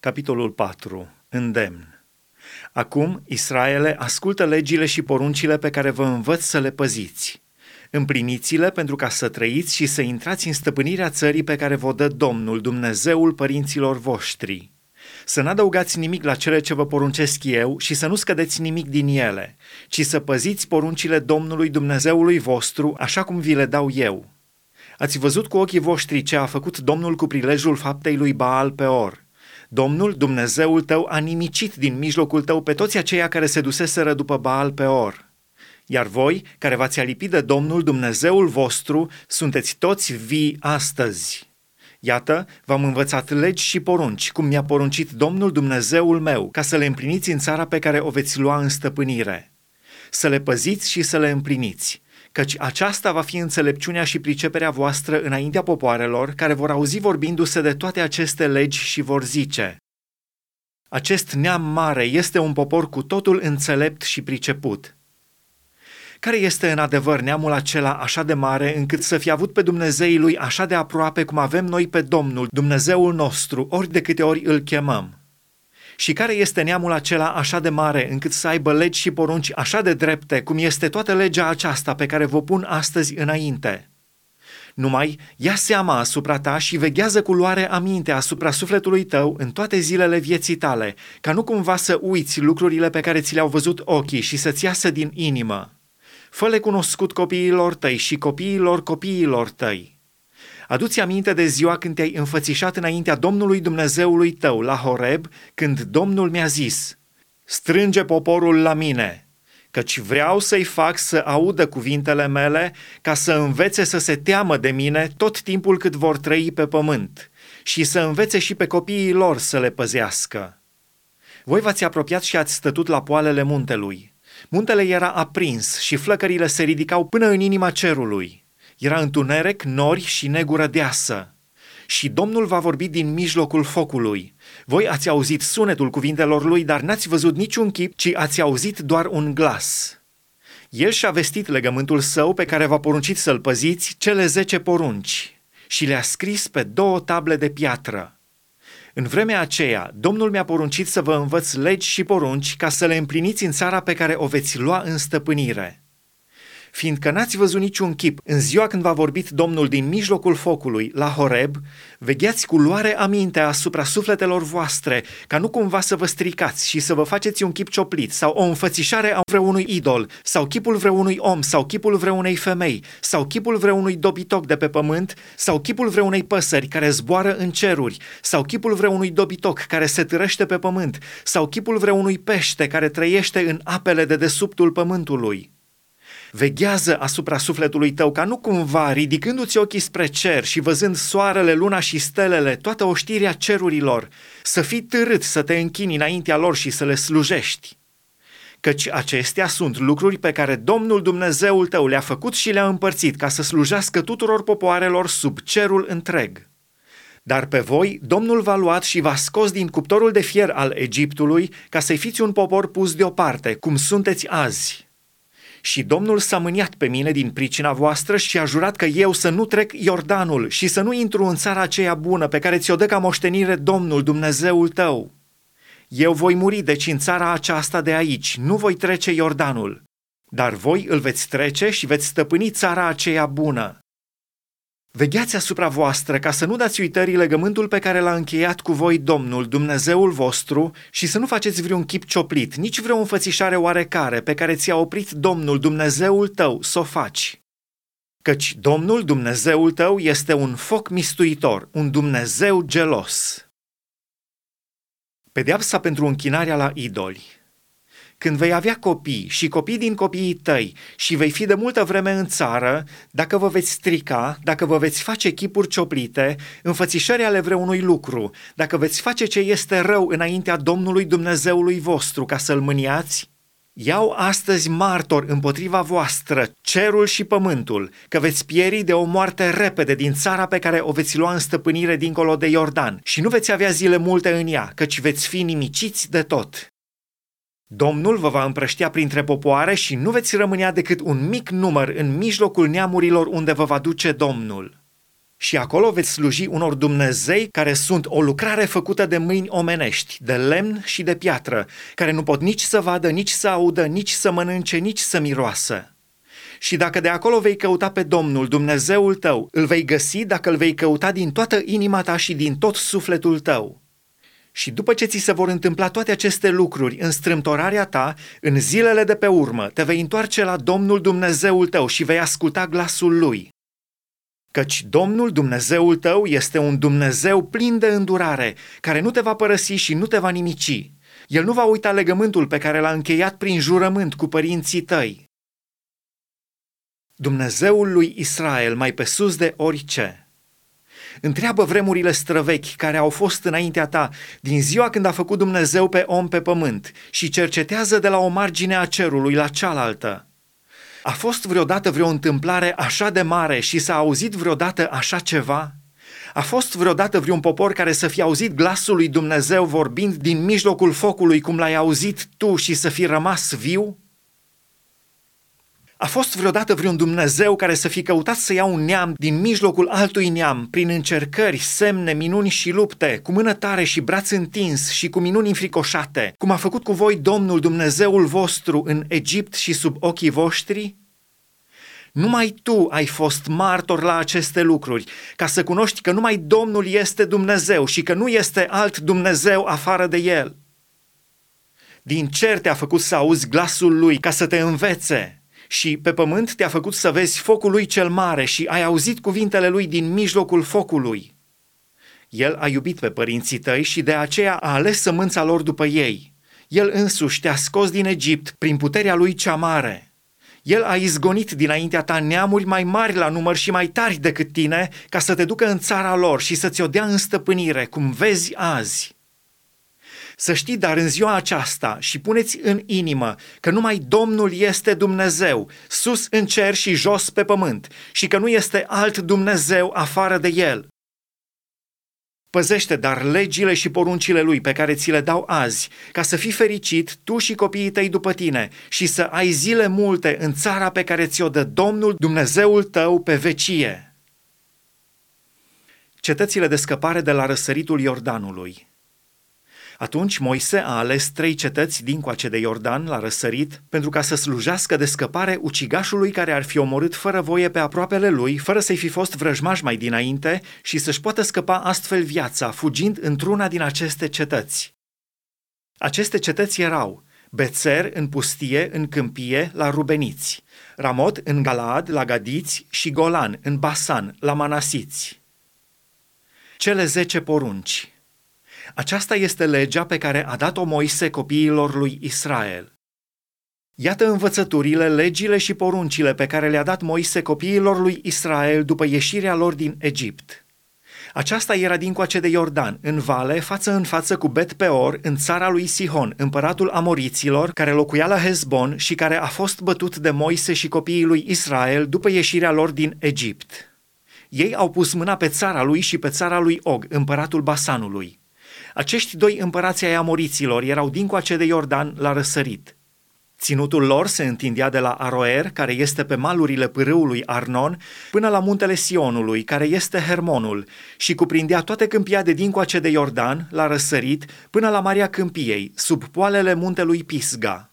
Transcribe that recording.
Capitolul 4. Îndemn. Acum, Israele, ascultă legile și poruncile pe care vă învăț să le păziți. Împliniți-le pentru ca să trăiți și să intrați în stăpânirea țării pe care vă dă Domnul, Dumnezeul părinților voștri. Să n-adăugați nimic la cele ce vă poruncesc eu și să nu scădeți nimic din ele, ci să păziți poruncile Domnului Dumnezeului vostru, așa cum vi le dau eu. Ați văzut cu ochii voștri ce a făcut Domnul cu prilejul faptei lui Baal Peor – Domnul, Dumnezeul tău, a nimicit din mijlocul tău pe toți aceia care se duseseră după Baal Peor. Iar voi, care v-ați alipit de Domnul Dumnezeul vostru, sunteți toți vii astăzi. Iată, v-am învățat legi și porunci, cum mi-a poruncit Domnul Dumnezeul meu, ca să le împliniți în țara pe care o veți lua în stăpânire. Să le păziți și să le împliniți, căci aceasta va fi înțelepciunea și priceperea voastră înaintea popoarelor, care vor auzi vorbindu-se de toate aceste legi și vor zice, Acest neam mare este un popor cu totul înțelept și priceput. Care este în adevăr neamul acela așa de mare încât să fi avut pe Dumnezeii lui așa de aproape cum avem noi pe Domnul, Dumnezeul nostru, ori de câte ori îl chemăm? Și care este neamul acela așa de mare încât să aibă legi și porunci așa de drepte cum este toată legea aceasta pe care vă pun astăzi înainte? Numai ia seama asupra ta și veghează cu luare aminte asupra sufletului tău în toate zilele vieții tale, ca nu cumva să uiți lucrurile pe care ți le-au văzut ochii și să-ți iasă din inimă. Fă-le cunoscut copiilor tăi și copiilor copiilor tăi Aduți aminte de ziua când te-ai înfățișat înaintea Domnului Dumnezeului tău la Horeb, când Domnul mi-a zis, strânge poporul la mine, căci vreau să-i fac să audă cuvintele mele, ca să învețe să se teamă de mine tot timpul cât vor trăi pe pământ și să învețe și pe copiii lor să le păzească. Voi v-ați apropiat și ați stătut la poalele muntelui. Muntele era aprins și flăcările se ridicau până în inima cerului. Era întuneric, nori și negură deasă. Și Domnul va vorbi din mijlocul focului. Voi ați auzit sunetul cuvintelor lui, dar n-ați văzut niciun chip, ci ați auzit doar un glas. El și-a vestit legământul său pe care v-a poruncit să-l păziți, cele zece porunci, și le-a scris pe două table de piatră. În vremea aceea, Domnul mi-a poruncit să vă învăț legi și porunci ca să le împliniți în țara pe care o veți lua în stăpânire fiindcă n-ați văzut niciun chip în ziua când v-a vorbit Domnul din mijlocul focului, la Horeb, vegheați cu luare aminte asupra sufletelor voastre, ca nu cumva să vă stricați și să vă faceți un chip cioplit sau o înfățișare a vreunui idol, sau chipul vreunui om, sau chipul vreunei femei, sau chipul vreunui dobitoc de pe pământ, sau chipul vreunei păsări care zboară în ceruri, sau chipul vreunui dobitoc care se târăște pe pământ, sau chipul vreunui pește care trăiește în apele de desubtul pământului. Veghează asupra sufletului tău ca nu cumva, ridicându-ți ochii spre cer și văzând soarele, luna și stelele, toată oștirea cerurilor, să fii târât să te închini înaintea lor și să le slujești. Căci acestea sunt lucruri pe care Domnul Dumnezeul tău le-a făcut și le-a împărțit ca să slujească tuturor popoarelor sub cerul întreg. Dar pe voi Domnul v-a luat și v-a scos din cuptorul de fier al Egiptului ca să-i fiți un popor pus deoparte, cum sunteți azi. Și Domnul s-a mâniat pe mine din pricina voastră și a jurat că eu să nu trec Iordanul și să nu intru în țara aceea bună pe care ți-o dă ca moștenire Domnul Dumnezeul tău. Eu voi muri deci în țara aceasta de aici, nu voi trece Iordanul, dar voi îl veți trece și veți stăpâni țara aceea bună. Vegheați asupra voastră ca să nu dați uitării legământul pe care l-a încheiat cu voi Domnul, Dumnezeul vostru, și să nu faceți vreun chip cioplit, nici vreo înfățișare oarecare pe care ți-a oprit Domnul, Dumnezeul tău, să o faci. Căci Domnul, Dumnezeul tău, este un foc mistuitor, un Dumnezeu gelos. Pedeapsa pentru închinarea la idoli când vei avea copii și copii din copiii tăi și vei fi de multă vreme în țară, dacă vă veți strica, dacă vă veți face chipuri cioplite, înfățișări ale vreunui lucru, dacă veți face ce este rău înaintea Domnului Dumnezeului vostru ca să-L mâniați, Iau astăzi martor împotriva voastră cerul și pământul, că veți pieri de o moarte repede din țara pe care o veți lua în stăpânire dincolo de Iordan și nu veți avea zile multe în ea, căci veți fi nimiciți de tot. Domnul vă va împrăștea printre popoare și nu veți rămânea decât un mic număr în mijlocul neamurilor unde vă va duce Domnul. Și acolo veți sluji unor Dumnezei care sunt o lucrare făcută de mâini omenești, de lemn și de piatră, care nu pot nici să vadă, nici să audă, nici să mănânce, nici să miroasă. Și dacă de acolo vei căuta pe Domnul, Dumnezeul tău, îl vei găsi dacă îl vei căuta din toată inima ta și din tot sufletul tău. Și după ce ți se vor întâmpla toate aceste lucruri în strâmtorarea ta, în zilele de pe urmă, te vei întoarce la Domnul Dumnezeul tău și vei asculta glasul lui. Căci Domnul Dumnezeul tău este un Dumnezeu plin de îndurare, care nu te va părăsi și nu te va nimici. El nu va uita legământul pe care l-a încheiat prin jurământ cu părinții tăi. Dumnezeul lui Israel mai pe sus de orice. Întreabă vremurile străvechi care au fost înaintea ta din ziua când a făcut Dumnezeu pe om pe pământ și cercetează de la o margine a cerului la cealaltă. A fost vreodată vreo întâmplare așa de mare și s-a auzit vreodată așa ceva? A fost vreodată vreun popor care să fi auzit glasul lui Dumnezeu vorbind din mijlocul focului cum l-ai auzit tu și să fi rămas viu? A fost vreodată vreun Dumnezeu care să fi căutat să ia un neam din mijlocul altui neam, prin încercări, semne, minuni și lupte, cu mână tare și braț întins și cu minuni înfricoșate, cum a făcut cu voi Domnul Dumnezeul vostru în Egipt și sub ochii voștri? Numai tu ai fost martor la aceste lucruri, ca să cunoști că numai Domnul este Dumnezeu și că nu este alt Dumnezeu afară de El. Din cer te-a făcut să auzi glasul lui ca să te învețe, și pe pământ te-a făcut să vezi focul lui cel mare și ai auzit cuvintele lui din mijlocul focului. El a iubit pe părinții tăi și de aceea a ales sămânța lor după ei. El însuși te-a scos din Egipt prin puterea lui cea mare. El a izgonit dinaintea ta neamuri mai mari la număr și mai tari decât tine, ca să te ducă în țara lor și să-ți o dea în stăpânire, cum vezi azi. Să știi dar în ziua aceasta și puneți în inimă că numai Domnul este Dumnezeu, sus în cer și jos pe pământ, și că nu este alt Dumnezeu afară de El. Păzește dar legile și poruncile lui pe care ți le dau azi, ca să fii fericit tu și copiii tăi după tine și să ai zile multe în țara pe care ți-o dă Domnul Dumnezeul tău pe vecie. Cetățile de scăpare de la răsăritul Iordanului – atunci Moise a ales trei cetăți din coace de Iordan la răsărit pentru ca să slujească de scăpare ucigașului care ar fi omorât fără voie pe aproapele lui, fără să-i fi fost vrăjmaș mai dinainte și să-și poată scăpa astfel viața, fugind într-una din aceste cetăți. Aceste cetăți erau Bețer în pustie, în câmpie, la Rubeniți, Ramot în Galaad, la Gadiți și Golan în Basan, la Manasiți. Cele zece porunci aceasta este legea pe care a dat-o Moise copiilor lui Israel. Iată învățăturile, legile și poruncile pe care le-a dat Moise copiilor lui Israel după ieșirea lor din Egipt. Aceasta era din coace de Iordan, în vale, față în față cu Bet Peor, în țara lui Sihon, împăratul Amoriților, care locuia la Hezbon și care a fost bătut de Moise și copiii lui Israel după ieșirea lor din Egipt. Ei au pus mâna pe țara lui și pe țara lui Og, împăratul Basanului. Acești doi împărați ai amoriților erau dincoace de Iordan la răsărit. Ținutul lor se întindea de la Aroer, care este pe malurile pârâului Arnon, până la muntele Sionului, care este Hermonul, și cuprindea toate câmpia de dincoace de Iordan, la răsărit, până la Marea Câmpiei, sub poalele muntelui Pisga.